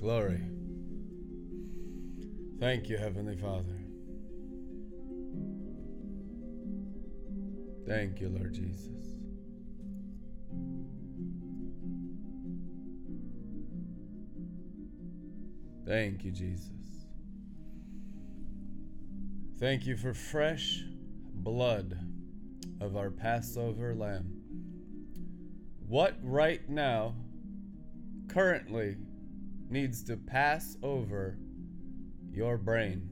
Glory. Thank you, Heavenly Father. Thank you, Lord Jesus. Thank you, Jesus. Thank you for fresh blood of our Passover lamb. What right now, currently, needs to pass over your brain?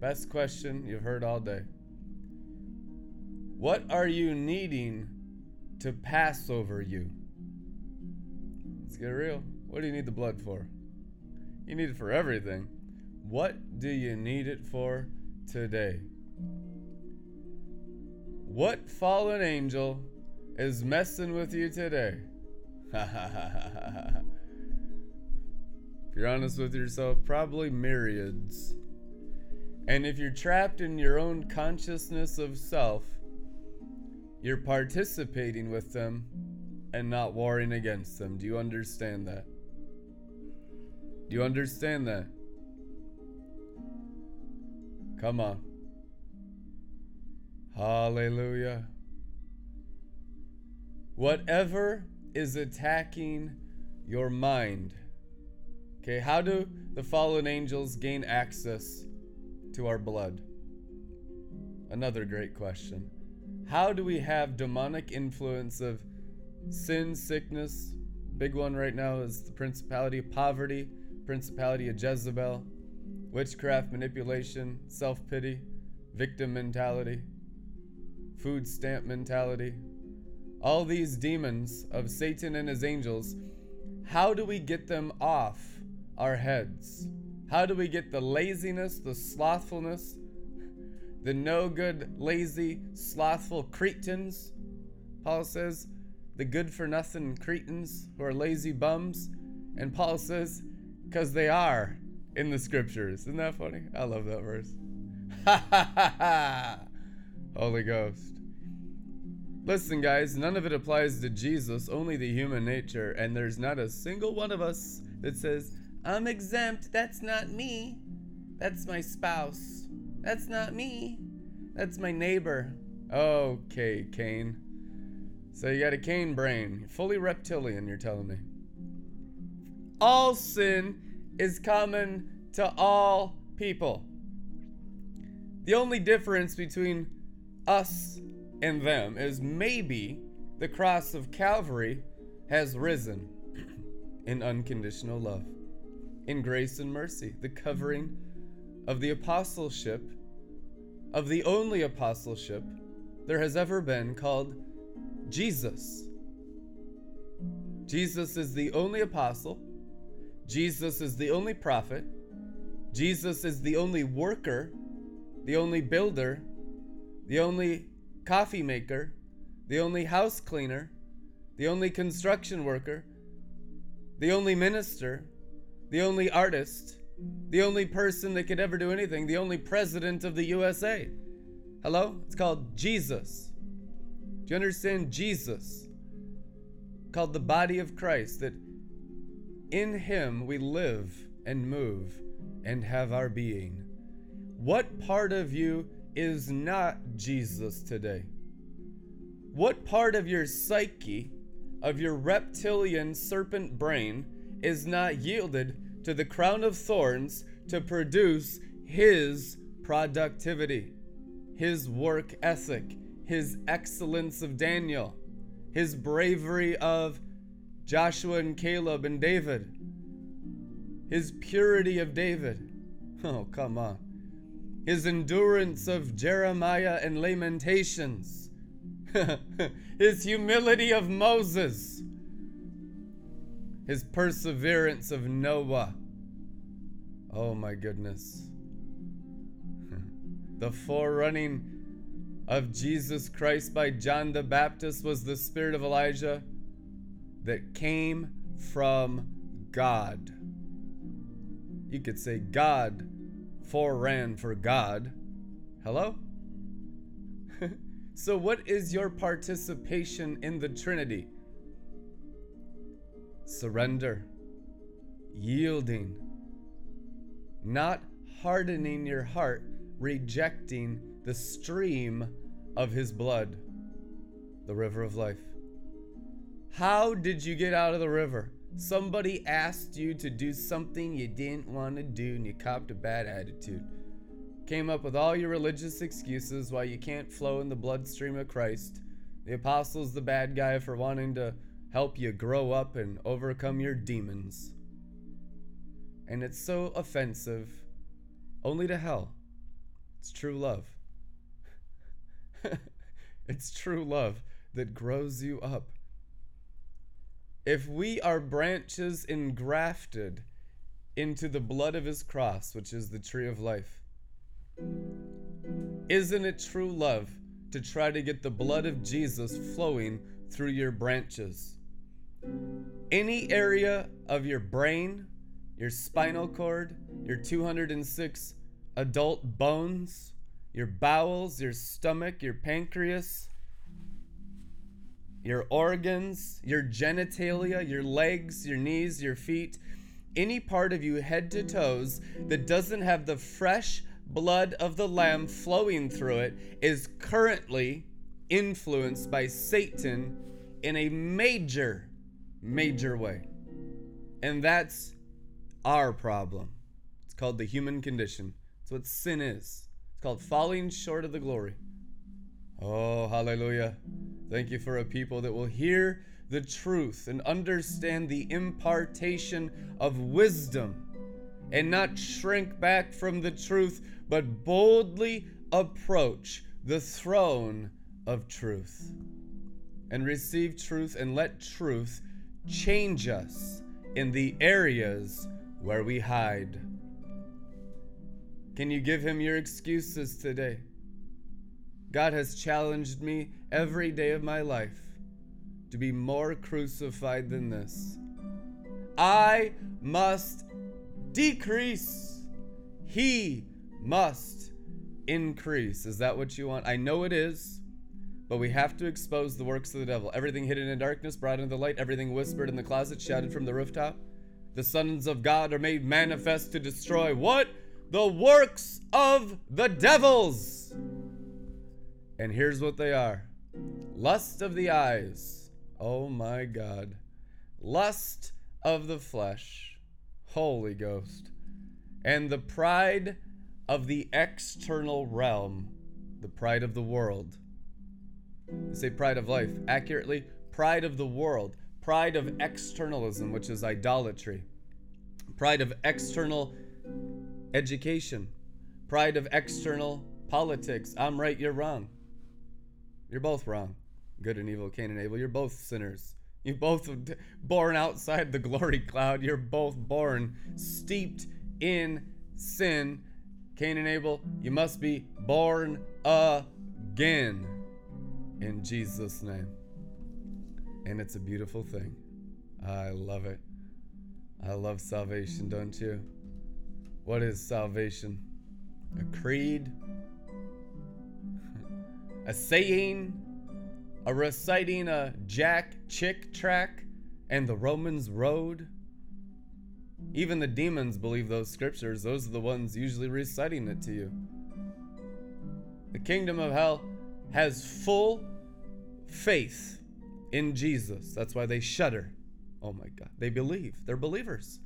Best question you've heard all day. What are you needing to pass over you? Let's get real. What do you need the blood for? You need it for everything. What do you need it for today? What fallen angel is messing with you today? if you're honest with yourself, probably myriads. And if you're trapped in your own consciousness of self, you're participating with them and not warring against them. Do you understand that? Do you understand that? Come on. Hallelujah. Whatever is attacking your mind. Okay, how do the fallen angels gain access to our blood? Another great question. How do we have demonic influence of sin, sickness? Big one right now is the principality of poverty, principality of Jezebel, witchcraft, manipulation, self pity, victim mentality, food stamp mentality. All these demons of Satan and his angels, how do we get them off our heads? How do we get the laziness, the slothfulness, the no good, lazy, slothful Cretans? Paul says, the good for nothing Cretans who are lazy bums. And Paul says, because they are in the scriptures. Isn't that funny? I love that verse. Ha ha ha ha! Holy Ghost. Listen, guys, none of it applies to Jesus, only the human nature, and there's not a single one of us that says, I'm exempt, that's not me. That's my spouse. That's not me. That's my neighbor. Okay, Cain. So you got a Cain brain. Fully reptilian, you're telling me. All sin is common to all people. The only difference between us and them is maybe the cross of Calvary has risen in unconditional love, in grace and mercy, the covering of the apostleship, of the only apostleship there has ever been called Jesus. Jesus is the only apostle Jesus is the only prophet. Jesus is the only worker, the only builder, the only coffee maker, the only house cleaner, the only construction worker, the only minister, the only artist, the only person that could ever do anything, the only president of the USA. Hello? It's called Jesus. Do you understand Jesus? Called the body of Christ that in him we live and move and have our being. What part of you is not Jesus today? What part of your psyche, of your reptilian serpent brain, is not yielded to the crown of thorns to produce his productivity, his work ethic, his excellence of Daniel, his bravery of Joshua and Caleb and David. His purity of David. Oh, come on. His endurance of Jeremiah and Lamentations. His humility of Moses. His perseverance of Noah. Oh my goodness. the forerunning of Jesus Christ by John the Baptist was the spirit of Elijah that came from God. You could say God foreran for God. Hello? so, what is your participation in the Trinity? Surrender. yielding, not hardening your heart, rejecting the stream of his blood, the river of life. How did you get out of the river? Somebody asked you to do something you didn't want to do and you copped a bad attitude. Came up with all your religious excuses why you can't flow in the bloodstream of Christ. The apostle's the bad guy for wanting to help you grow up and overcome your demons. And it's so offensive, only to hell. It's true love. it's true love that grows you up. If we are branches engrafted into the blood of his cross, which is the tree of life, isn't it true love to try to get the blood of Jesus flowing through your branches? Any area of your brain, your spinal cord, your 206 adult bones, your bowels, your stomach, your pancreas, your organs, your genitalia, your legs, your knees, your feet, any part of you head to toes that doesn't have the fresh blood of the Lamb flowing through it is currently influenced by Satan in a major, major way. And that's our problem. It's called the human condition. It's what sin is. It's called falling short of the glory. Oh, hallelujah. Thank you for a people that will hear the truth and understand the impartation of wisdom and not shrink back from the truth, but boldly approach the throne of truth and receive truth and let truth change us in the areas where we hide. Can you give him your excuses today? God has challenged me every day of my life to be more crucified than this. I must decrease, He must increase. Is that what you want? I know it is, but we have to expose the works of the devil. Everything hidden in darkness brought into the light, everything whispered in the closet shouted from the rooftop. The sons of God are made manifest to destroy what? The works of the devils. And here's what they are lust of the eyes. Oh my God. Lust of the flesh. Holy Ghost. And the pride of the external realm. The pride of the world. Say pride of life. Accurately, pride of the world. Pride of externalism, which is idolatry. Pride of external education. Pride of external politics. I'm right, you're wrong. You're both wrong. Good and evil, Cain and Abel. You're both sinners. You both born outside the glory cloud. You're both born steeped in sin. Cain and Abel, you must be born again in Jesus' name. And it's a beautiful thing. I love it. I love salvation, don't you? What is salvation? A creed? a saying, a reciting a Jack Chick tract, and the Romans road. Even the demons believe those scriptures. Those are the ones usually reciting it to you. The kingdom of hell has full faith in Jesus. That's why they shudder. Oh my God. They believe. They're believers.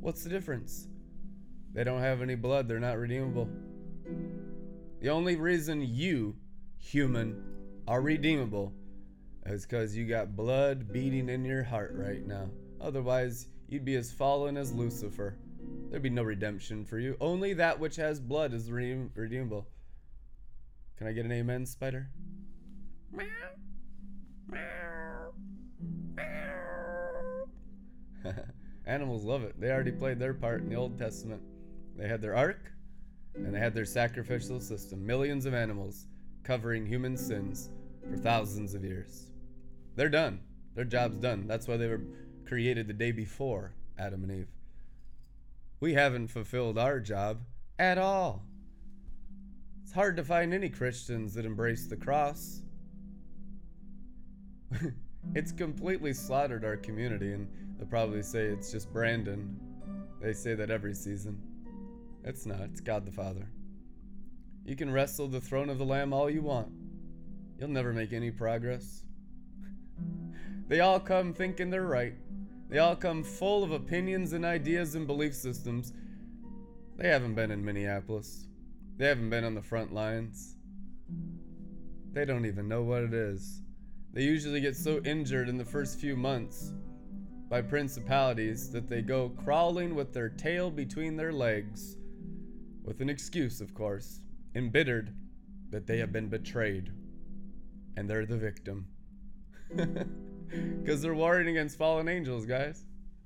What's the difference? They don't have any blood. They're not redeemable. The only reason you human are redeemable is because you got blood beating in your heart right now. Otherwise, you'd be as fallen as Lucifer. There'd be no redemption for you. Only that which has blood is redeem- redeemable. Can I get an amen, spider? Animals love it. They already played their part in the Old Testament. They had their ark and they had their sacrificial system. Millions of animals covering human sins for thousands of years. They're done. Their job's done. That's why they were created the day before Adam and Eve. We haven't fulfilled our job at all. It's hard to find any Christians that embrace the cross. it's completely slaughtered our community, and they'll probably say it's just Brandon. They say that every season. It's not, it's God the Father. You can wrestle the throne of the Lamb all you want. You'll never make any progress. they all come thinking they're right. They all come full of opinions and ideas and belief systems. They haven't been in Minneapolis. They haven't been on the front lines. They don't even know what it is. They usually get so injured in the first few months by principalities that they go crawling with their tail between their legs, with an excuse, of course, embittered that they have been betrayed and they're the victim. Because they're warring against fallen angels, guys.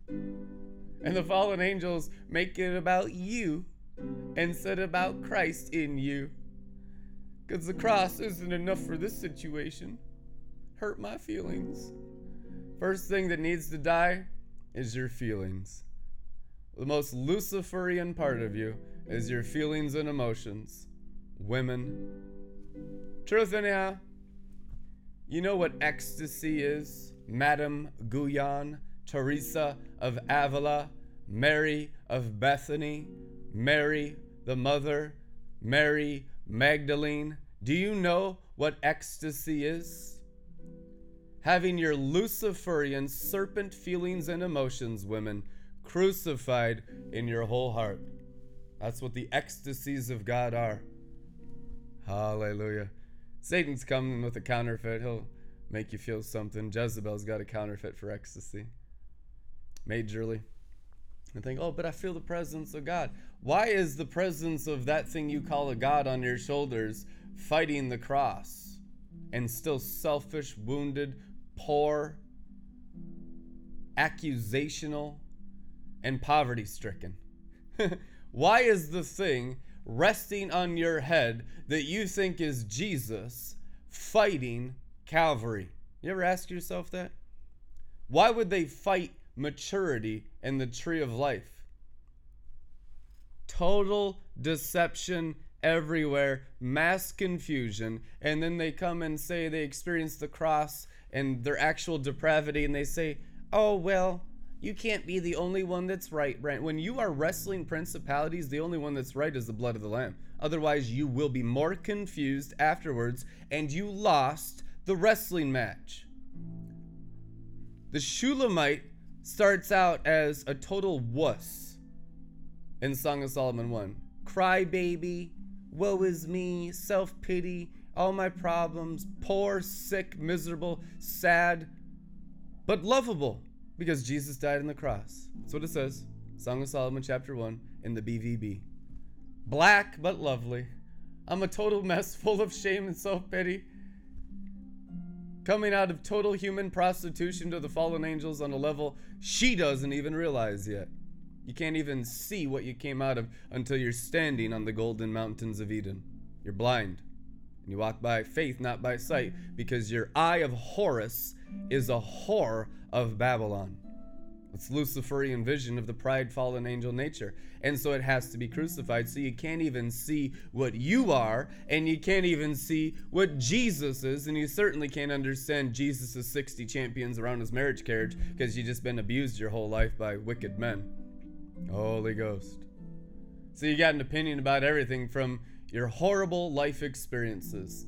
And the fallen angels make it about you instead of about Christ in you. Because the cross isn't enough for this situation. Hurt my feelings. First thing that needs to die is your feelings. The most Luciferian part of you is your feelings and emotions. Women. Truth, anyhow. You know what ecstasy is? Madame Guyon, Teresa of Avila, Mary of Bethany, Mary the Mother, Mary Magdalene. Do you know what ecstasy is? Having your Luciferian serpent feelings and emotions, women, crucified in your whole heart. That's what the ecstasies of God are. Hallelujah. Satan's coming with a counterfeit. He'll make you feel something. Jezebel's got a counterfeit for ecstasy. Majorly. And think, oh, but I feel the presence of God. Why is the presence of that thing you call a God on your shoulders fighting the cross and still selfish, wounded, poor, accusational, and poverty stricken? Why is the thing resting on your head that you think is Jesus fighting Calvary? You ever ask yourself that? Why would they fight maturity and the tree of life? Total deception everywhere, mass confusion, and then they come and say they experienced the cross and their actual depravity, and they say, oh, well, you can't be the only one that's right, Brent. When you are wrestling principalities, the only one that's right is the blood of the Lamb. Otherwise, you will be more confused afterwards, and you lost the wrestling match. The Shulamite starts out as a total wuss in Song of Solomon 1. Crybaby, woe is me, self pity, all my problems, poor, sick, miserable, sad, but lovable because Jesus died on the cross. That's what it says. Song of Solomon, chapter 1, in the BVB. Black but lovely. I'm a total mess full of shame and self pity coming out of total human prostitution to the fallen angels on a level she doesn't even realize yet. You can't even see what you came out of until you're standing on the golden mountains of Eden. You're blind. And you walk by faith, not by sight, because your eye of Horus is a whore of Babylon. It's Luciferian vision of the pride fallen angel nature. And so it has to be crucified. So you can't even see what you are, and you can't even see what Jesus is, and you certainly can't understand Jesus' 60 champions around his marriage carriage because you've just been abused your whole life by wicked men. Holy Ghost. So you got an opinion about everything from your horrible life experiences.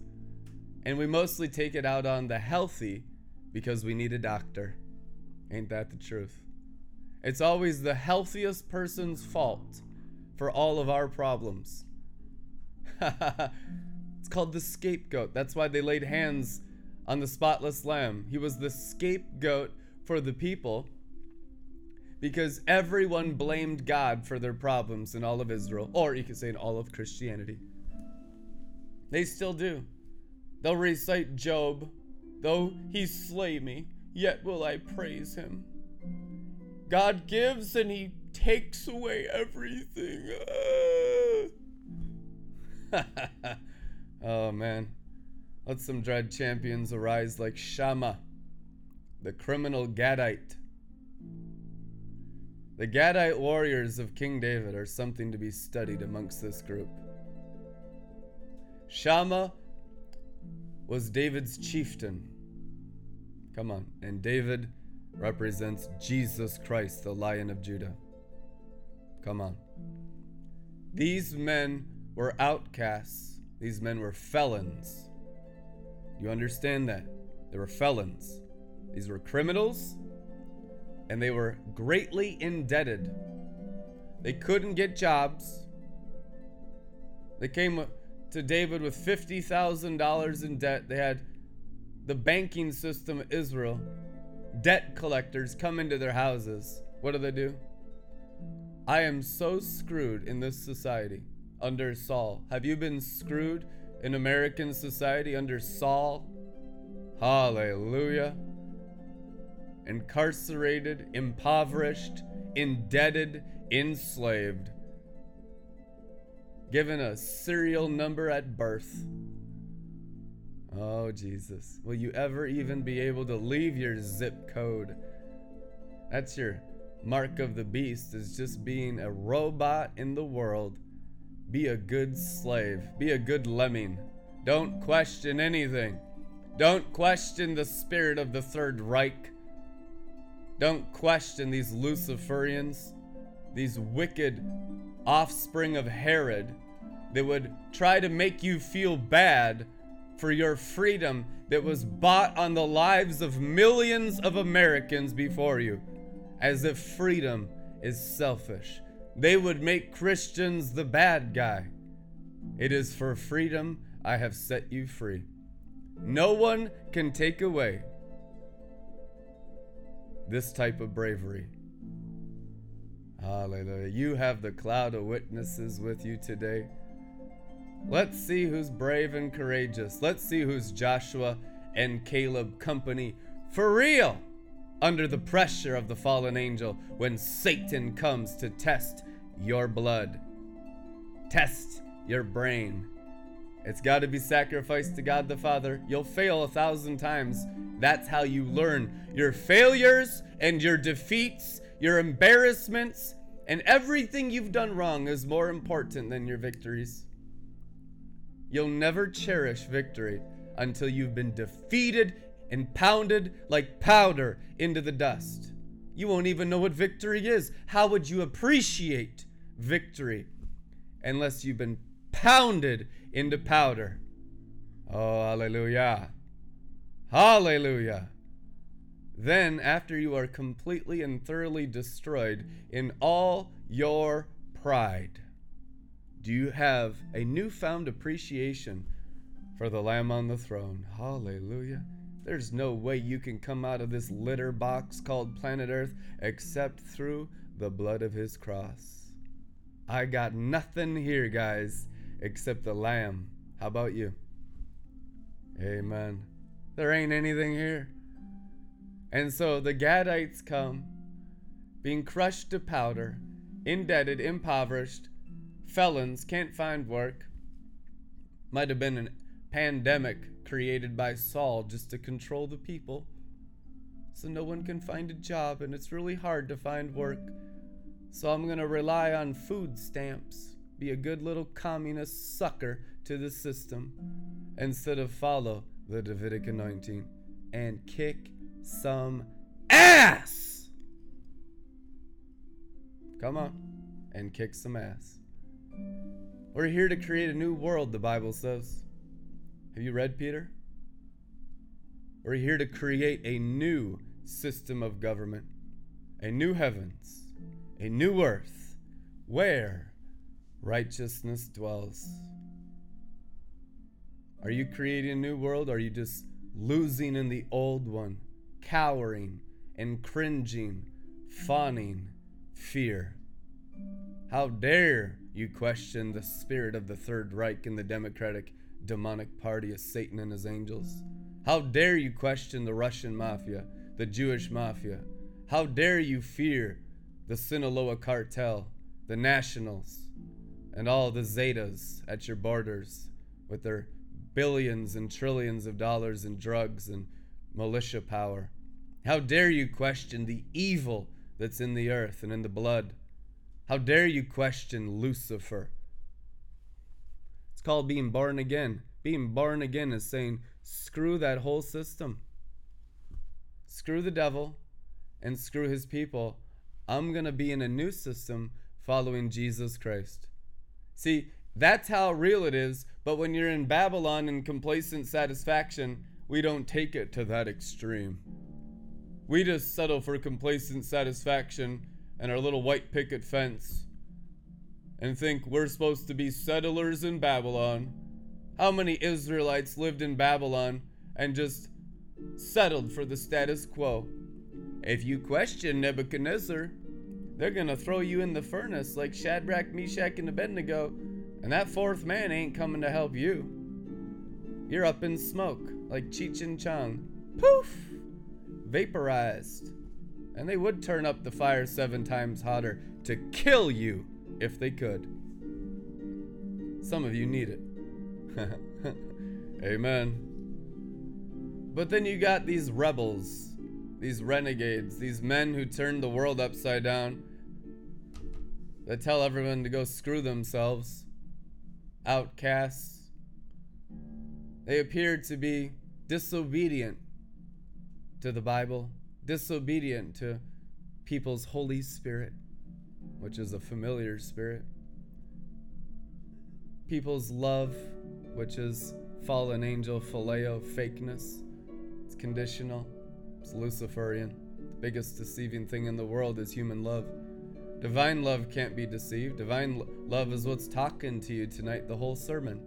And we mostly take it out on the healthy because we need a doctor. Ain't that the truth? It's always the healthiest person's fault for all of our problems. it's called the scapegoat. That's why they laid hands on the spotless lamb. He was the scapegoat for the people because everyone blamed God for their problems in all of Israel, or you could say in all of Christianity. They still do. They'll recite Job, though he slay me, yet will I praise him. God gives and he takes away everything. oh man. Let some dread champions arise like Shammah, the criminal Gadite. The Gadite warriors of King David are something to be studied amongst this group. Shammah was David's chieftain. Come on. And David represents Jesus Christ, the Lion of Judah. Come on. These men were outcasts, these men were felons. You understand that? They were felons. These were criminals, and they were greatly indebted. They couldn't get jobs. They came to David with $50,000 in debt. They had the banking system of Israel, debt collectors come into their houses. What do they do? I am so screwed in this society under Saul. Have you been screwed in American society under Saul? Hallelujah. Incarcerated, impoverished, indebted, enslaved. Given a serial number at birth. Oh, Jesus. Will you ever even be able to leave your zip code? That's your mark of the beast, is just being a robot in the world. Be a good slave, be a good lemming. Don't question anything. Don't question the spirit of the Third Reich. Don't question these Luciferians, these wicked offspring of Herod that would try to make you feel bad for your freedom that was bought on the lives of millions of Americans before you, as if freedom is selfish. They would make Christians the bad guy. It is for freedom I have set you free. No one can take away this type of bravery. Hallelujah. You have the cloud of witnesses with you today. Let's see who's brave and courageous. Let's see who's Joshua and Caleb company for real under the pressure of the fallen angel when Satan comes to test your blood, test your brain. It's got to be sacrificed to God the Father. You'll fail a thousand times. That's how you learn. Your failures and your defeats, your embarrassments, and everything you've done wrong is more important than your victories. You'll never cherish victory until you've been defeated and pounded like powder into the dust. You won't even know what victory is. How would you appreciate victory unless you've been pounded into powder? Oh, hallelujah. Hallelujah. Then, after you are completely and thoroughly destroyed in all your pride, do you have a newfound appreciation for the Lamb on the throne? Hallelujah. There's no way you can come out of this litter box called planet Earth except through the blood of his cross. I got nothing here, guys, except the Lamb. How about you? Amen. There ain't anything here. And so the Gadites come, being crushed to powder, indebted, impoverished, felons can't find work. Might have been a pandemic created by Saul just to control the people. So no one can find a job and it's really hard to find work. So I'm going to rely on food stamps, be a good little communist sucker to the system instead of follow the Davidic anointing and kick some ass. Come on and kick some ass. We're here to create a new world, the Bible says. Have you read Peter? We're here to create a new system of government, a new heavens, a new earth, where righteousness dwells. Are you creating a new world? Or are you just losing in the old one, cowering and cringing, fawning, fear? How dare you question the spirit of the Third Reich and the Democratic demonic party of Satan and his angels? How dare you question the Russian mafia, the Jewish mafia? How dare you fear the Sinaloa cartel, the Nationals, and all the Zetas at your borders with their billions and trillions of dollars in drugs and militia power? How dare you question the evil that's in the earth and in the blood? How dare you question Lucifer? It's called being born again. Being born again is saying, screw that whole system. Screw the devil and screw his people. I'm going to be in a new system following Jesus Christ. See, that's how real it is, but when you're in Babylon in complacent satisfaction, we don't take it to that extreme. We just settle for complacent satisfaction and our little white picket fence and think we're supposed to be settlers in Babylon. How many Israelites lived in Babylon and just settled for the status quo? If you question Nebuchadnezzar, they're gonna throw you in the furnace like Shadrach, Meshach, and Abednego, and that fourth man ain't coming to help you. You're up in smoke like Cheech and Chong. Poof! Vaporized. And they would turn up the fire seven times hotter to kill you if they could. Some of you need it. Amen. But then you got these rebels, these renegades, these men who turned the world upside down that tell everyone to go screw themselves. Outcasts. They appear to be disobedient to the Bible, disobedient to people's Holy Spirit, which is a familiar spirit, people's love, which is fallen angel phileo fakeness. It's conditional, it's Luciferian. The biggest deceiving thing in the world is human love. Divine love can't be deceived. Divine love is what's talking to you tonight, the whole sermon.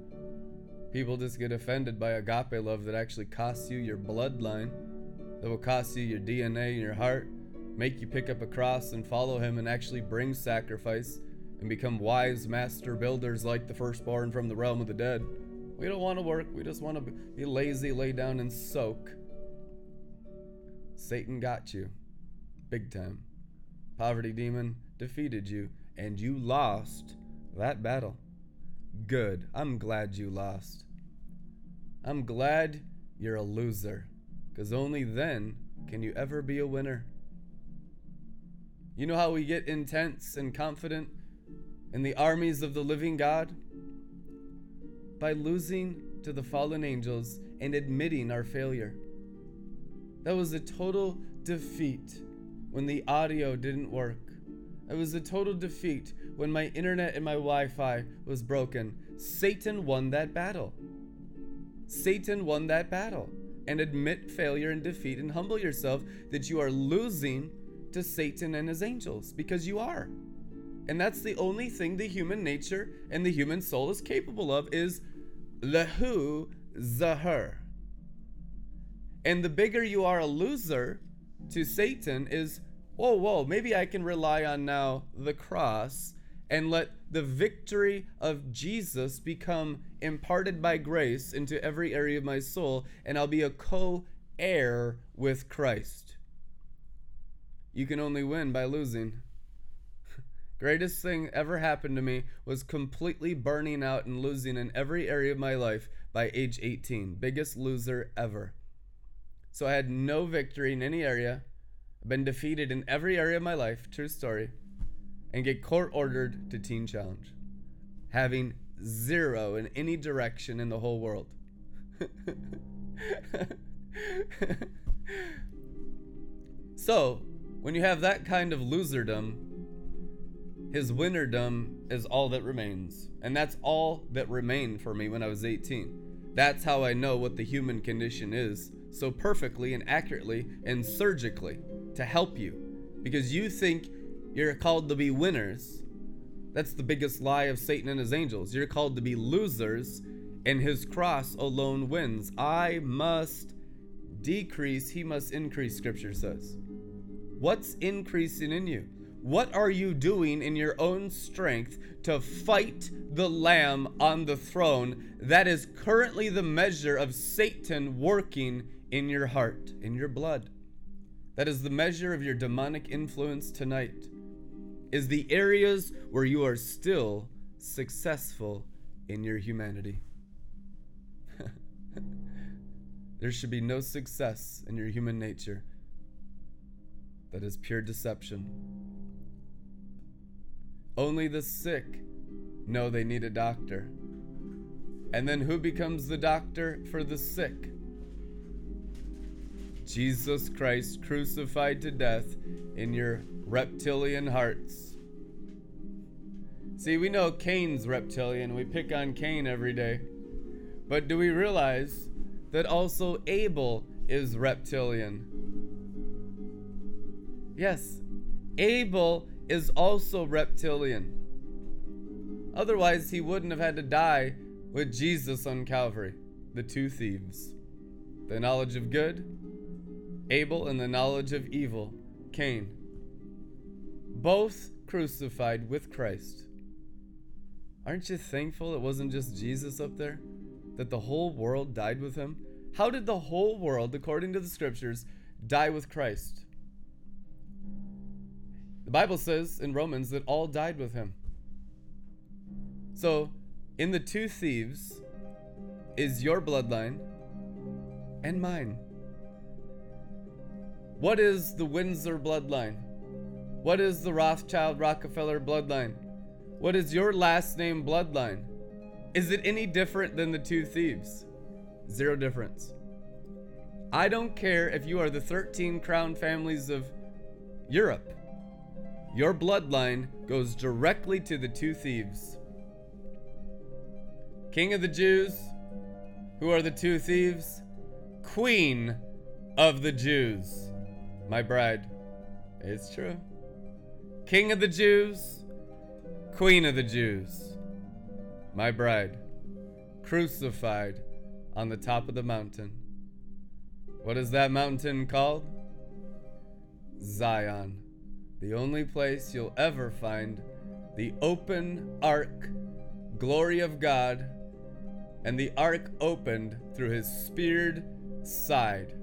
People just get offended by agape love that actually costs you your bloodline, that will cost you your DNA and your heart, make you pick up a cross and follow Him and actually bring sacrifice and become wise master builders like the firstborn from the realm of the dead. We don't want to work, we just want to be lazy, lay down and soak. Satan got you. Big time. Poverty demon defeated you, and you lost that battle. Good. I'm glad you lost. I'm glad you're a loser, because only then can you ever be a winner. You know how we get intense and confident in the armies of the living God? By losing to the fallen angels and admitting our failure. That was a total defeat when the audio didn't work. It was a total defeat when my internet and my Wi Fi was broken. Satan won that battle. Satan won that battle. And admit failure and defeat and humble yourself that you are losing to Satan and his angels because you are. And that's the only thing the human nature and the human soul is capable of is lehu zahar. And the bigger you are a loser to Satan is whoa, whoa, maybe I can rely on now the cross and let the victory of Jesus become imparted by grace into every area of my soul, and I'll be a co heir with Christ. You can only win by losing. Greatest thing ever happened to me was completely burning out and losing in every area of my life by age 18. Biggest loser ever. So I had no victory in any area I've been defeated in every area of my life, true story, and get court ordered to Teen Challenge, having zero in any direction in the whole world. so, when you have that kind of loserdom, his winnerdom is all that remains. And that's all that remained for me when I was 18. That's how I know what the human condition is so perfectly and accurately and surgically to help you because you think you're called to be winners. That's the biggest lie of Satan and his angels. You're called to be losers, and his cross alone wins. I must decrease, he must increase, scripture says. What's increasing in you? What are you doing in your own strength to fight the Lamb on the throne that is currently the measure of Satan working in your heart, in your blood? That is the measure of your demonic influence tonight. Is the areas where you are still successful in your humanity. there should be no success in your human nature. That is pure deception. Only the sick know they need a doctor. And then who becomes the doctor for the sick? Jesus Christ crucified to death in your reptilian hearts. See, we know Cain's reptilian. We pick on Cain every day. But do we realize that also Abel is reptilian? Yes, Abel is also reptilian. Otherwise, he wouldn't have had to die with Jesus on Calvary, the two thieves. The knowledge of good, Abel, and the knowledge of evil, Cain. Both crucified with Christ. Aren't you thankful it wasn't just Jesus up there? That the whole world died with him? How did the whole world, according to the scriptures, die with Christ? The Bible says in Romans that all died with him. So, in the two thieves is your bloodline and mine. What is the Windsor bloodline? What is the Rothschild Rockefeller bloodline? What is your last name bloodline? Is it any different than the two thieves? Zero difference. I don't care if you are the 13 crown families of Europe. Your bloodline goes directly to the two thieves. King of the Jews. Who are the two thieves? Queen of the Jews. My bride. It's true. King of the Jews. Queen of the Jews. My bride. Crucified on the top of the mountain. What is that mountain called? Zion. The only place you'll ever find the open ark, glory of God and the ark opened through his speared side.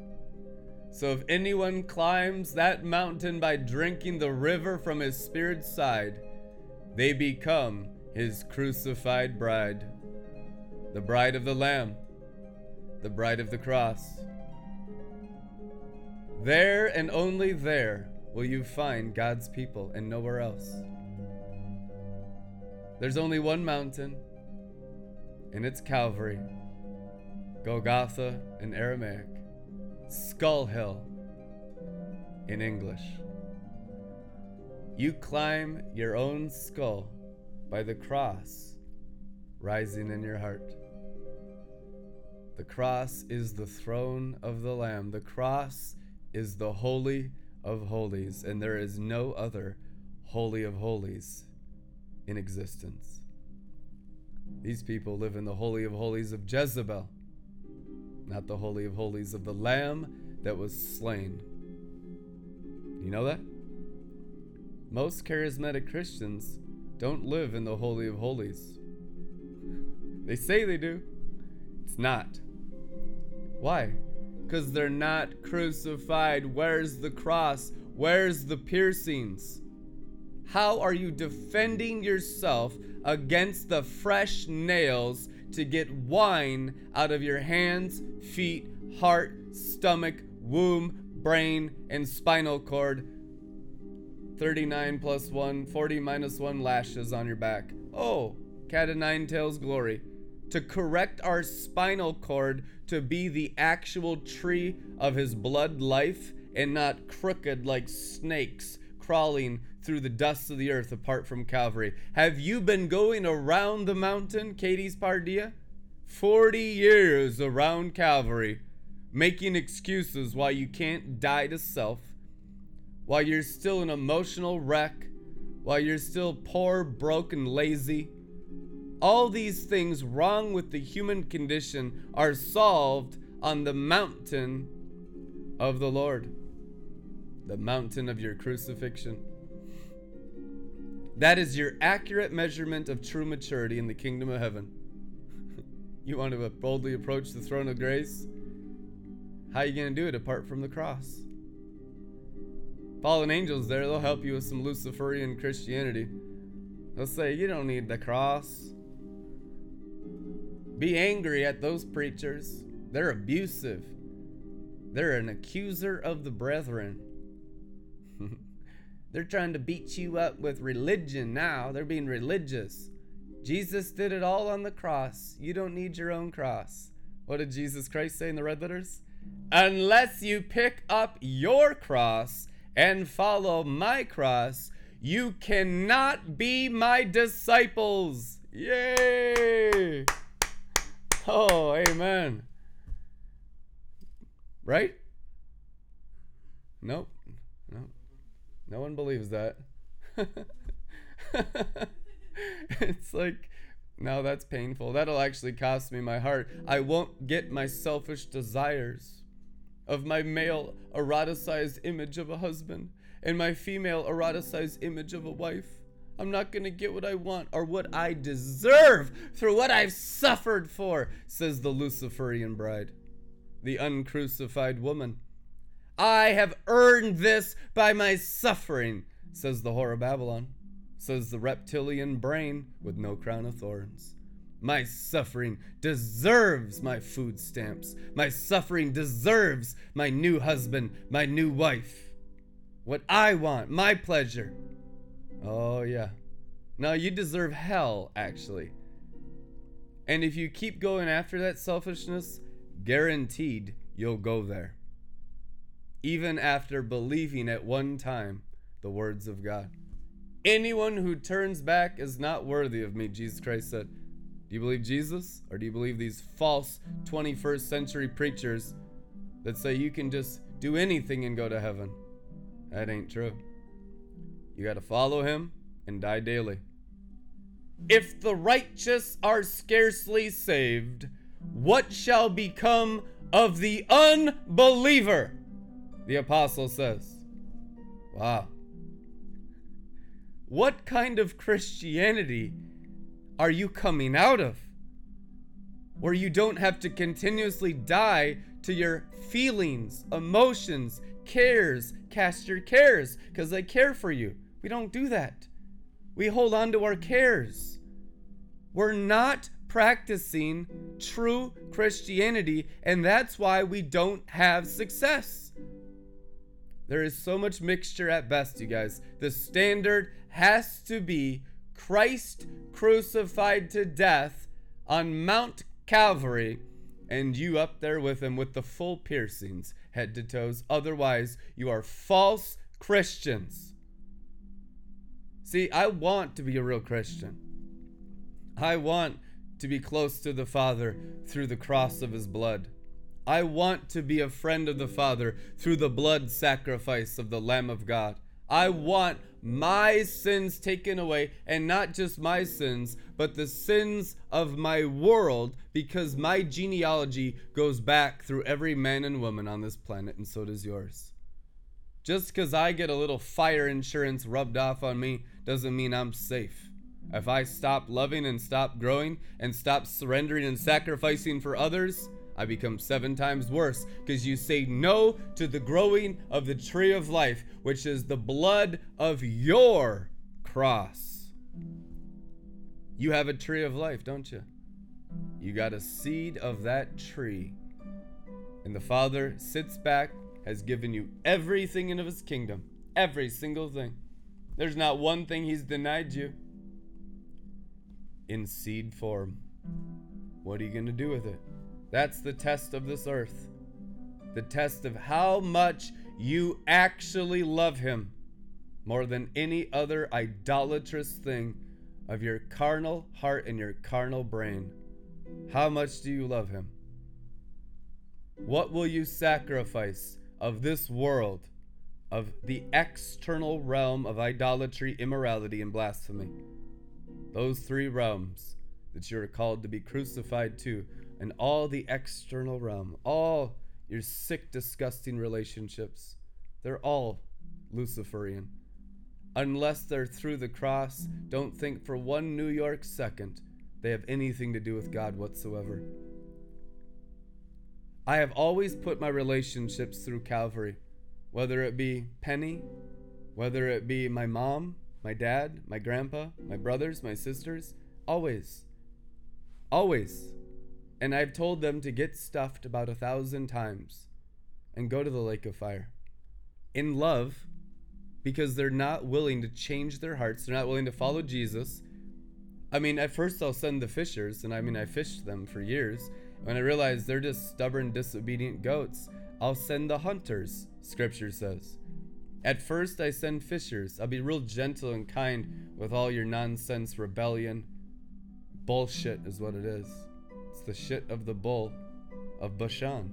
So if anyone climbs that mountain by drinking the river from his spirit's side, they become his crucified bride, the bride of the Lamb, the bride of the cross. There and only there will you find God's people and nowhere else. There's only one mountain and its Calvary, Golgotha in Aramaic, Skull Hill in English. You climb your own skull by the cross rising in your heart. The cross is the throne of the Lamb. The cross is the Holy of Holies, and there is no other Holy of Holies in existence. These people live in the Holy of Holies of Jezebel, not the Holy of Holies of the Lamb that was slain. You know that? Most charismatic Christians don't live in the Holy of Holies. They say they do. It's not. Why? Because they're not crucified. Where's the cross? Where's the piercings? How are you defending yourself against the fresh nails to get wine out of your hands, feet, heart, stomach, womb, brain, and spinal cord. 39 plus 1, 40 minus 1 lashes on your back. Oh, cat of nine tails glory. To correct our spinal cord to be the actual tree of his blood life and not crooked like snakes crawling through the dust of the earth apart from Calvary. Have you been going around the mountain, Kadesh Barnea? 40 years around Calvary, making excuses why you can't die to self, while you're still an emotional wreck, while you're still poor, broken, lazy. All these things wrong with the human condition are solved on the mountain of the Lord, the mountain of your crucifixion. That is your accurate measurement of true maturity in the kingdom of heaven. you want to boldly approach the throne of grace? How are you going to do it apart from the cross? Fallen angels there, they'll help you with some Luciferian Christianity. They'll say, You don't need the cross. Be angry at those preachers. They're abusive. They're an accuser of the brethren. They're trying to beat you up with religion now. They're being religious. Jesus did it all on the cross. You don't need your own cross. What did Jesus Christ say in the red letters? Unless you pick up your cross and follow my cross, you cannot be my disciples. Yay! Oh, amen. Right? Nope. No. One believes that. it's like, no, that's painful. That'll actually cost me my heart. I won't get my selfish desires of my male eroticized image of a husband and my female eroticized image of a wife. I'm not going to get what I want or what I deserve through what I've suffered for, says the Luciferian bride, the uncrucified woman. I have earned this by my suffering, says the whore of Babylon, says the reptilian brain with no crown of thorns. My suffering deserves my food stamps. My suffering deserves my new husband, my new wife. What I want, my pleasure. Oh, yeah. Now you deserve hell, actually. And if you keep going after that selfishness, guaranteed you'll go there. Even after believing at one time the words of God. Anyone who turns back is not worthy of me, Jesus Christ said. Do you believe Jesus? Or do you believe these false 21st century preachers that say you can just do anything and go to heaven? That ain't true. You got to follow him and die daily. If the righteous are scarcely saved, what shall become of the unbeliever? The apostle says. Wow. What kind of Christianity are you coming out of? Where you don't have to continuously die to your feelings, emotions, cares, cast your cares, because I care for you. We don't do that. We hold on to our cares. We're not practicing true Christianity, and that's why we don't have success. There is so much mixture at best, you guys. The standard has to be Christ crucified to death on Mount Calvary, and you up there with him with the full piercings, head to toes. Otherwise, you are false Christians. See, I want to be a real Christian. I want to be close to the Father through the cross of his blood. I want to be a friend of the Father through the blood sacrifice of the Lamb of God. I want my sins taken away, and not just my sins, but the sins of my world, because my genealogy goes back through every man and woman on this planet, and so does yours. Just because I get a little fire insurance rubbed off on me doesn't mean I'm safe. If I stop loving and stop growing and stop surrendering and sacrificing for others, I become seven times worse because you say no to the growing of the tree of life, which is the blood of your cross. You have a tree of life, don't you? You got a seed of that tree. And the Father sits back, has given you everything in his kingdom, every single thing. There's not one thing he's denied you in seed form. What are you going to do with it? That's the test of this earth. The test of how much you actually love Him more than any other idolatrous thing of your carnal heart and your carnal brain. How much do you love Him? What will you sacrifice of this world, of the external realm of idolatry, immorality, and blasphemy? Those three realms that you are called to be crucified to and all the external realm, all your sick, disgusting relationships, they're all Luciferian. Unless they're through the cross, don't think for one New York second they have anything to do with God whatsoever. I have always put my relationships through Calvary, whether it be Penny, whether it be my mom, my dad, my grandpa, my brothers, my sisters, always. Always. And I've told them to get stuffed about a thousand times and go to the lake of fire. In love, because they're not willing to change their hearts, they're not willing to follow Jesus. I mean, at first I'll send the fishers, and I mean, I fished them for years. When I realize they're just stubborn, disobedient goats, I'll send the hunters, scripture says. At first, I send fishers. I'll be real gentle and kind with all your nonsense rebellion. Bullshit is what it is. The shit of the bull of Bashan.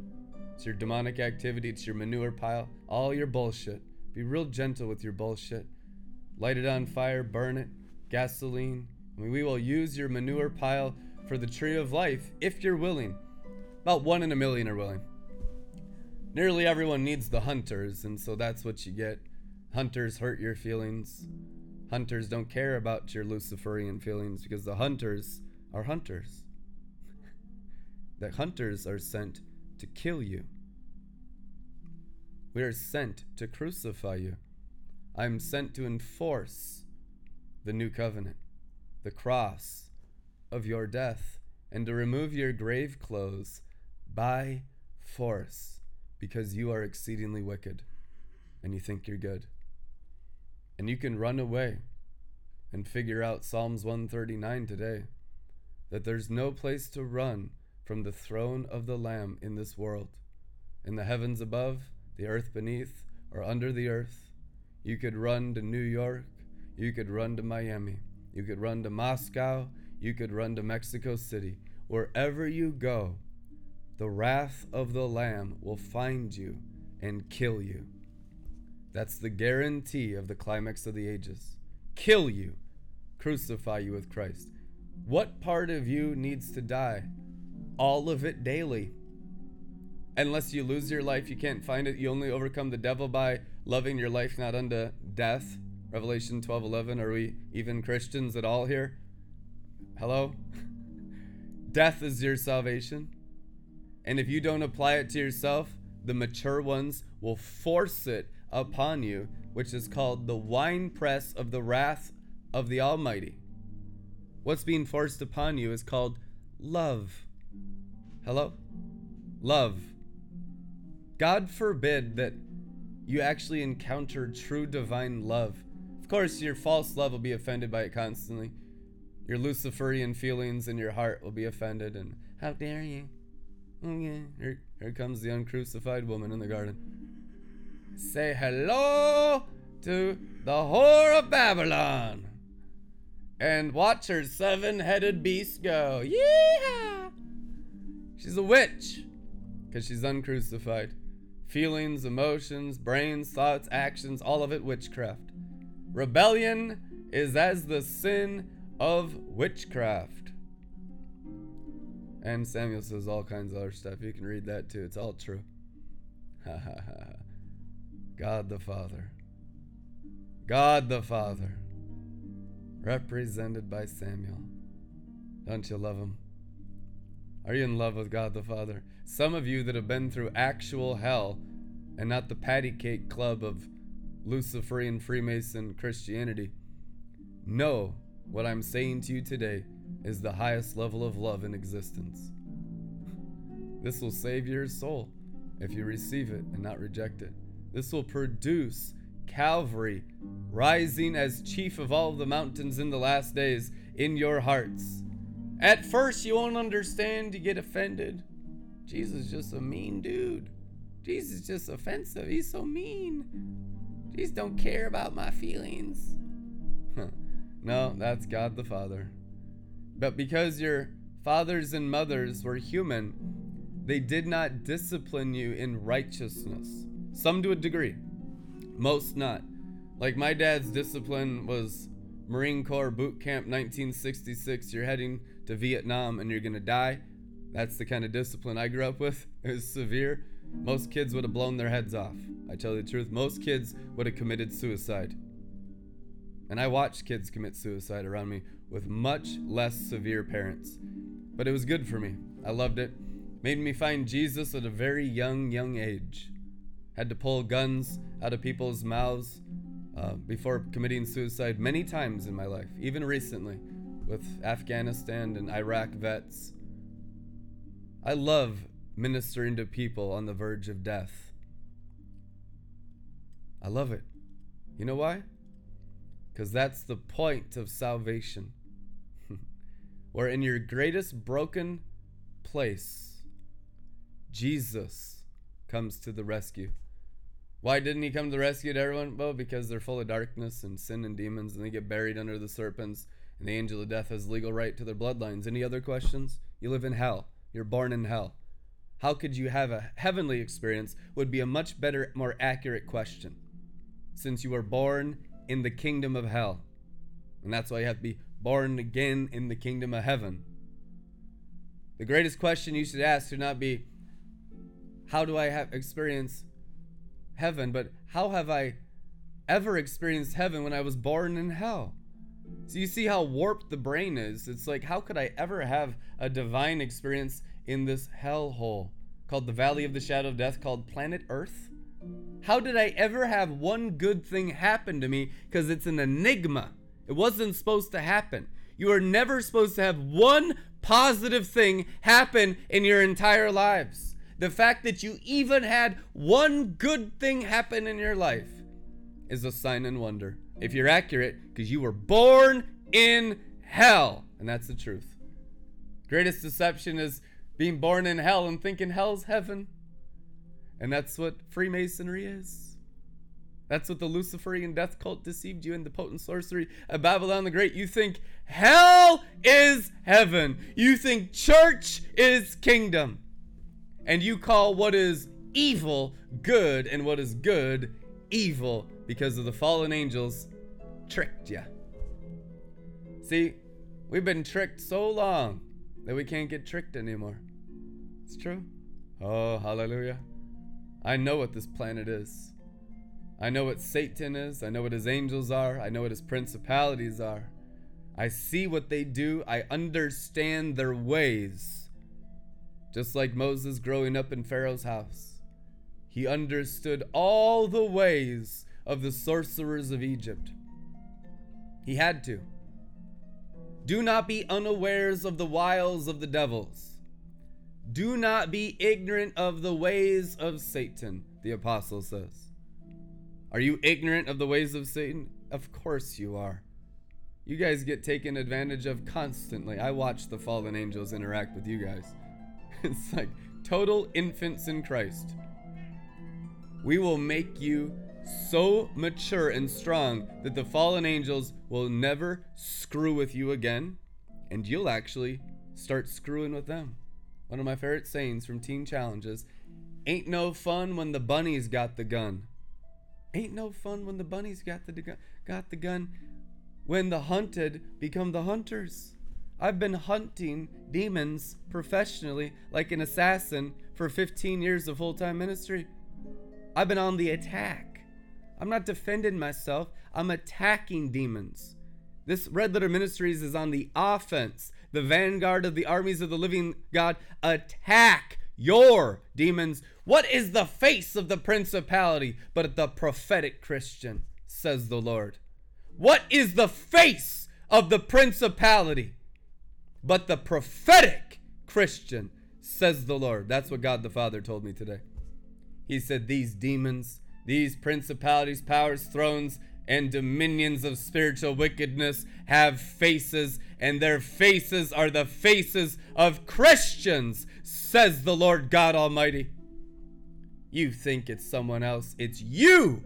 It's your demonic activity, it's your manure pile, all your bullshit. Be real gentle with your bullshit. Light it on fire, burn it, gasoline. I mean, we will use your manure pile for the tree of life if you're willing. About one in a million are willing. Nearly everyone needs the hunters, and so that's what you get. Hunters hurt your feelings. Hunters don't care about your Luciferian feelings because the hunters are hunters. The hunters are sent to kill you. We are sent to crucify you. I am sent to enforce the new covenant, the cross of your death, and to remove your grave clothes by force because you are exceedingly wicked and you think you're good. And you can run away and figure out Psalms 139 today that there's no place to run from the throne of the Lamb in this world. In the heavens above, the earth beneath, or under the earth, you could run to New York, you could run to Miami, you could run to Moscow, you could run to Mexico City. Wherever you go, the wrath of the Lamb will find you and kill you. That's the guarantee of the climax of the ages. Kill you, crucify you with Christ. What part of you needs to die? All of it daily. Unless you lose your life, you can't find it. You only overcome the devil by loving your life not unto death. Revelation 12:11. Are we even Christians at all here? Hello? Death is your salvation. And if you don't apply it to yourself, the mature ones will force it upon you, which is called the winepress of the wrath of the Almighty. What's being forced upon you is called love. Hello? Love. God forbid that you actually encounter true divine love. Of course, your false love will be offended by it constantly. Your Luciferian feelings in your heart will be offended, and how dare you? Oh, okay, here, here comes the uncrucified woman in the garden. Say hello to the whore of Babylon. And watch her seven headed beast go. Yeah! She's a witch because she's uncrucified. Feelings, emotions, brains, thoughts, actions, all of it witchcraft. Rebellion is as the sin of witchcraft. And Samuel says all kinds of other stuff. You can read that too. It's all true. Ha ha ha. God the Father. God the Father. Represented by Samuel. Don't you love him? Are you in love with God the Father? Some of you that have been through actual hell and not the patty cake club of Luciferian Freemason Christianity know what I'm saying to you today is the highest level of love in existence. This will save your soul if you receive it and not reject it. This will produce Calvary rising as chief of all the mountains in the last days in your hearts. At first, you won't understand, you get offended. Jesus is just a mean dude. Jesus is just offensive. He's so mean. Jesus don't care about my feelings. no, that's God the Father. But because your fathers and mothers were human, they did not discipline you in righteousness. Some to a degree, most not. Like my dad's discipline was Marine Corps boot camp 1966. You're heading to Vietnam and you're gonna die. That's the kind of discipline I grew up with. It was severe. Most kids would have blown their heads off. I tell you the truth, most kids would have committed suicide. And I watched kids commit suicide around me with much less severe parents. But it was good for me. I loved it. Made me find Jesus at a very young, young age. Had to pull guns out of people's mouths uh, before committing suicide many times in my life, even recently with Afghanistan and Iraq vets. I love ministering to people on the verge of death. I love it. You know why? Because that's the point of salvation. Where in your greatest broken place, Jesus comes to the rescue. Why didn't he come to the rescue of everyone? Well, because they're full of darkness and sin and demons, and they get buried under the serpents, and the angel of death has legal right to their bloodlines. Any other questions? You live in hell. You're born in hell. How could you have a heavenly experience? Would be a much better, more accurate question. Since you were born in the kingdom of hell. And that's why you have to be born again in the kingdom of heaven. The greatest question you should ask should not be, How do I have experience heaven, but how have I ever experienced heaven when I was born in hell? So you see how warped the brain is. It's like, how could I ever have a divine experience in this hellhole called the Valley of the Shadow of Death, called planet Earth? How did I ever have one good thing happen to me? Because it's an enigma. It wasn't supposed to happen. You are never supposed to have one positive thing happen in your entire lives. The fact that you even had one good thing happen in your life is a sign and wonder. If you're accurate, because you were born in hell. And that's the truth. Greatest deception is being born in hell and thinking hell's heaven. And that's what Freemasonry is. That's what the Luciferian death cult deceived you in the potent sorcery of Babylon the Great. You think hell is heaven. You think church is kingdom and you call what is evil good and what is good evil because of the fallen angels tricked you. See, we've been tricked so long that we can't get tricked anymore. It's true. Oh, hallelujah. I know what this planet is. I know what Satan is. I know what his angels are. I know what his principalities are. I see what they do. I understand their ways. Just like Moses growing up in Pharaoh's house, he understood all the ways of the sorcerers of Egypt. He had to. Do not be unawares of the wiles of the devils. Do not be ignorant of the ways of Satan, the apostle says. Are you ignorant of the ways of Satan? Of course you are. You guys get taken advantage of constantly. I watch the fallen angels interact with you guys. it's like total infants in Christ. We will make you so mature and strong that the fallen angels will never screw with you again, and you'll actually start screwing with them. One of my favorite sayings from Teen Challenges Ain't no fun when the bunnies got the gun. Ain't no fun when the bunnies got the got the gun. When the hunted become the hunters. I've been hunting demons professionally like an assassin for 15 years of full time ministry. I've been on the attack. I'm not defending myself, I'm attacking demons. This Red Letter Ministries is on the offense. The vanguard of the armies of the living God attack your demons. What is the face of the principality but the prophetic Christian, says the Lord? What is the face of the principality? but the prophetic Christian, says the Lord. That's what God the Father told me today. He said, These demons, these principalities, powers, thrones, and dominions of spiritual wickedness have faces, and their faces are the faces of Christians, says the Lord God Almighty. You think it's someone else, it's you.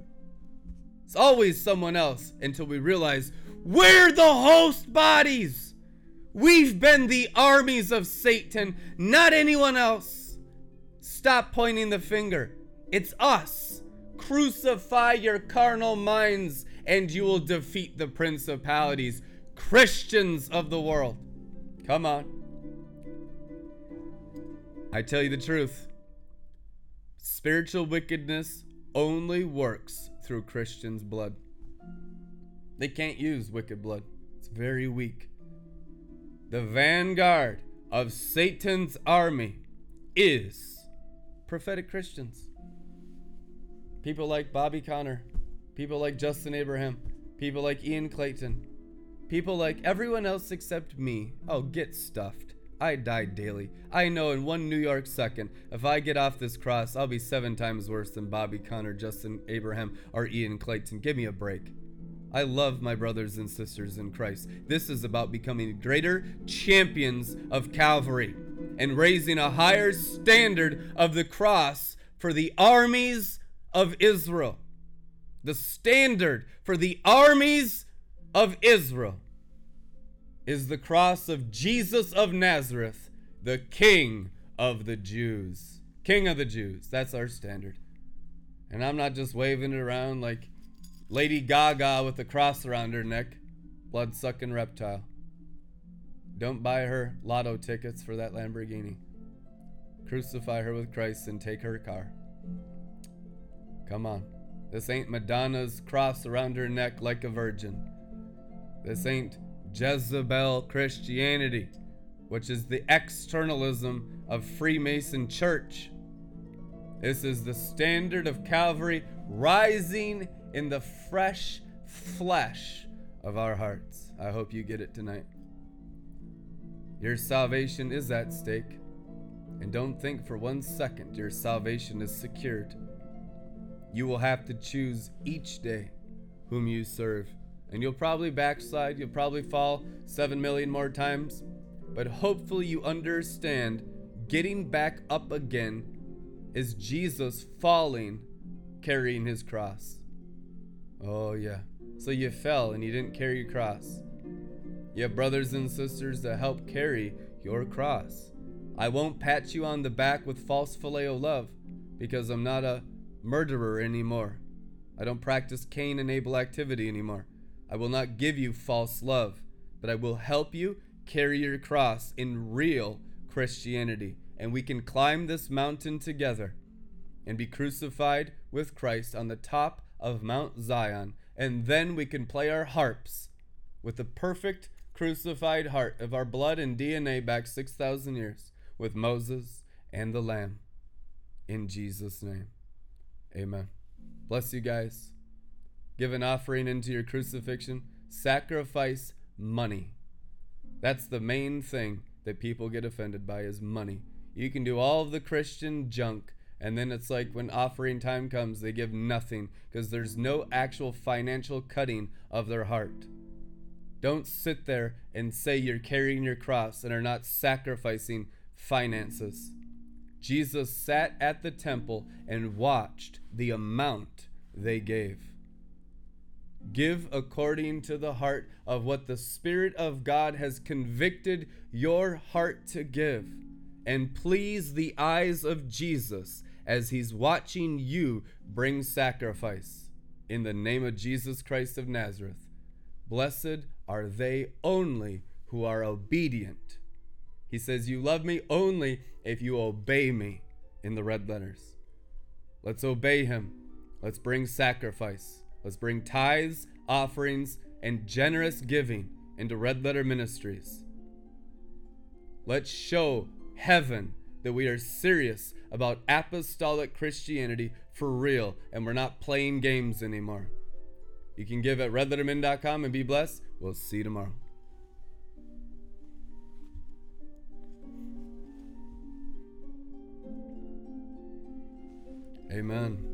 It's always someone else until we realize we're the host bodies. We've been the armies of Satan, not anyone else. Stop pointing the finger. It's us. Crucify your carnal minds, and you will defeat the principalities, Christians of the world. Come on. I tell you the truth spiritual wickedness only works through Christians' blood. They can't use wicked blood, it's very weak the vanguard of Satan's army is prophetic Christians. People like Bobby Conner, people like Justin Abraham, people like Ian Clayton, people like everyone else except me. Oh, get stuffed. I die daily. I know in one New York second, if I get off this cross, I'll be seven times worse than Bobby Conner, Justin Abraham, or Ian Clayton. Give me a break. I love my brothers and sisters in Christ. This is about becoming greater champions of Calvary and raising a higher standard of the cross for the armies of Israel, the standard for the armies of Israel, is the cross of Jesus of Nazareth, the King of the Jews. King of the Jews. That's our standard. And I'm not just waving it around like Lady Gaga with a cross around her neck, blood sucking reptile. Don't buy her lotto tickets for that Lamborghini. Crucify her with Christ and take her car. Come on. This ain't Madonna's cross around her neck like a virgin. This ain't Jezebel Christianity, which is the externalism of Freemason Church. This is the standard of Calvary rising in the fresh flesh of our hearts. I hope you get it tonight. Your salvation is at stake. And don't think for one second your salvation is secured. You will have to choose each day whom you serve. And you'll probably backslide, you'll probably fall seven million more times. But hopefully, you understand getting back up again is Jesus falling, carrying his cross. Oh, yeah. So you fell and you didn't carry your cross. You have brothers and sisters that help carry your cross. I won't pat you on the back with false phileo love because I'm not a murderer anymore. I don't practice Cain and Abel activity anymore. I will not give you false love, but I will help you carry your cross in real Christianity. And we can climb this mountain together and be crucified with Christ on the top of Mount Zion. And then we can play our harps with the perfect crucified heart of our blood and DNA back 6,000 years with Moses and the Lamb. In Jesus' name, amen. Bless you guys. Give an offering into your crucifixion. Sacrifice money. That's the main thing that people get offended by is money. You can do all the Christian junk, and then it's like when offering time comes, they give nothing because there's no actual financial cutting of their heart. Don't sit there and say you're carrying your cross and are not sacrificing finances. Jesus sat at the temple and watched the amount they gave. Give according to the heart of what the Spirit of God has convicted your heart to give, and please the eyes of Jesus as he's watching you bring sacrifice. In the name of Jesus Christ of Nazareth, blessed are they only who are obedient he says, You love me only if you obey me in the red letters. Let's obey him. Let's bring sacrifice. Let's bring tithes, offerings, and generous giving into Red Letter Ministries. Let's show heaven that we are serious about apostolic Christianity for real and we're not playing games anymore. You can give at redlettermin.com and be blessed. We'll see you tomorrow. Amen.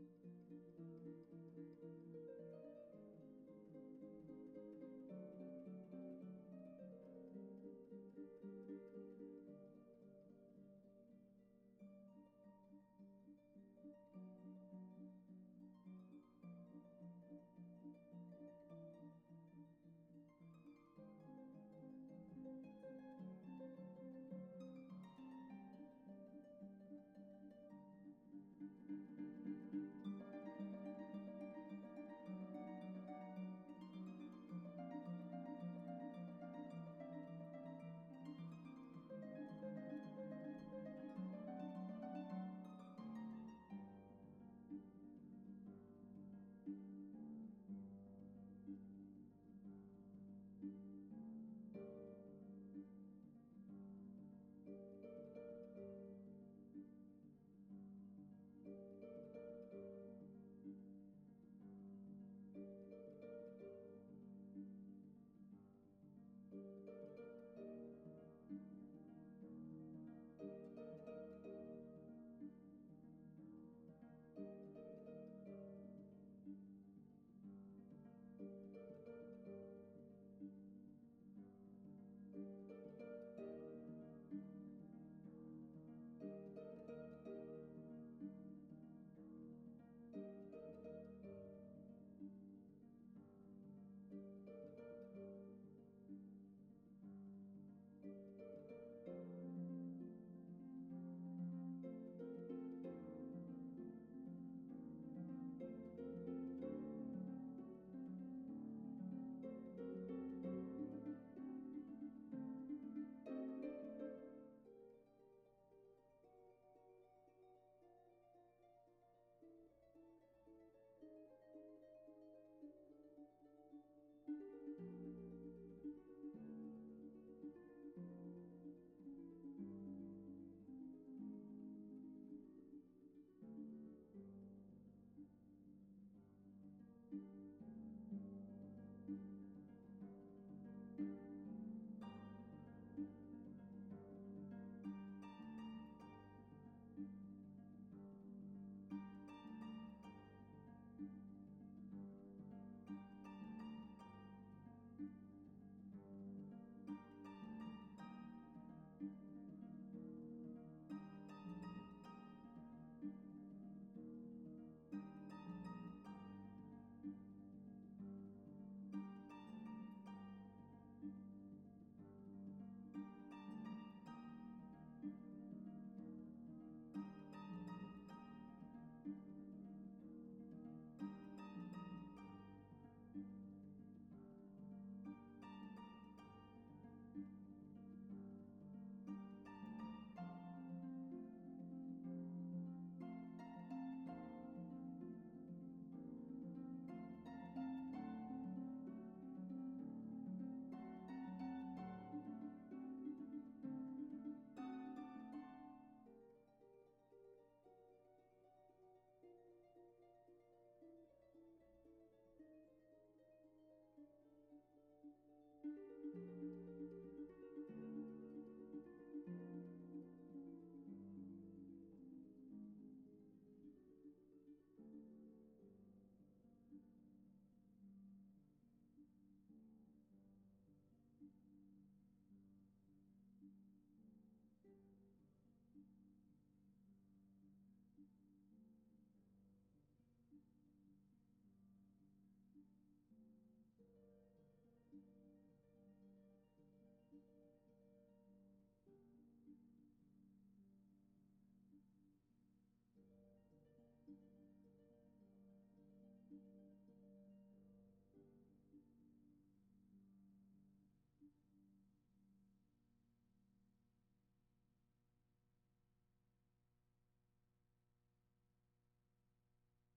Thank you.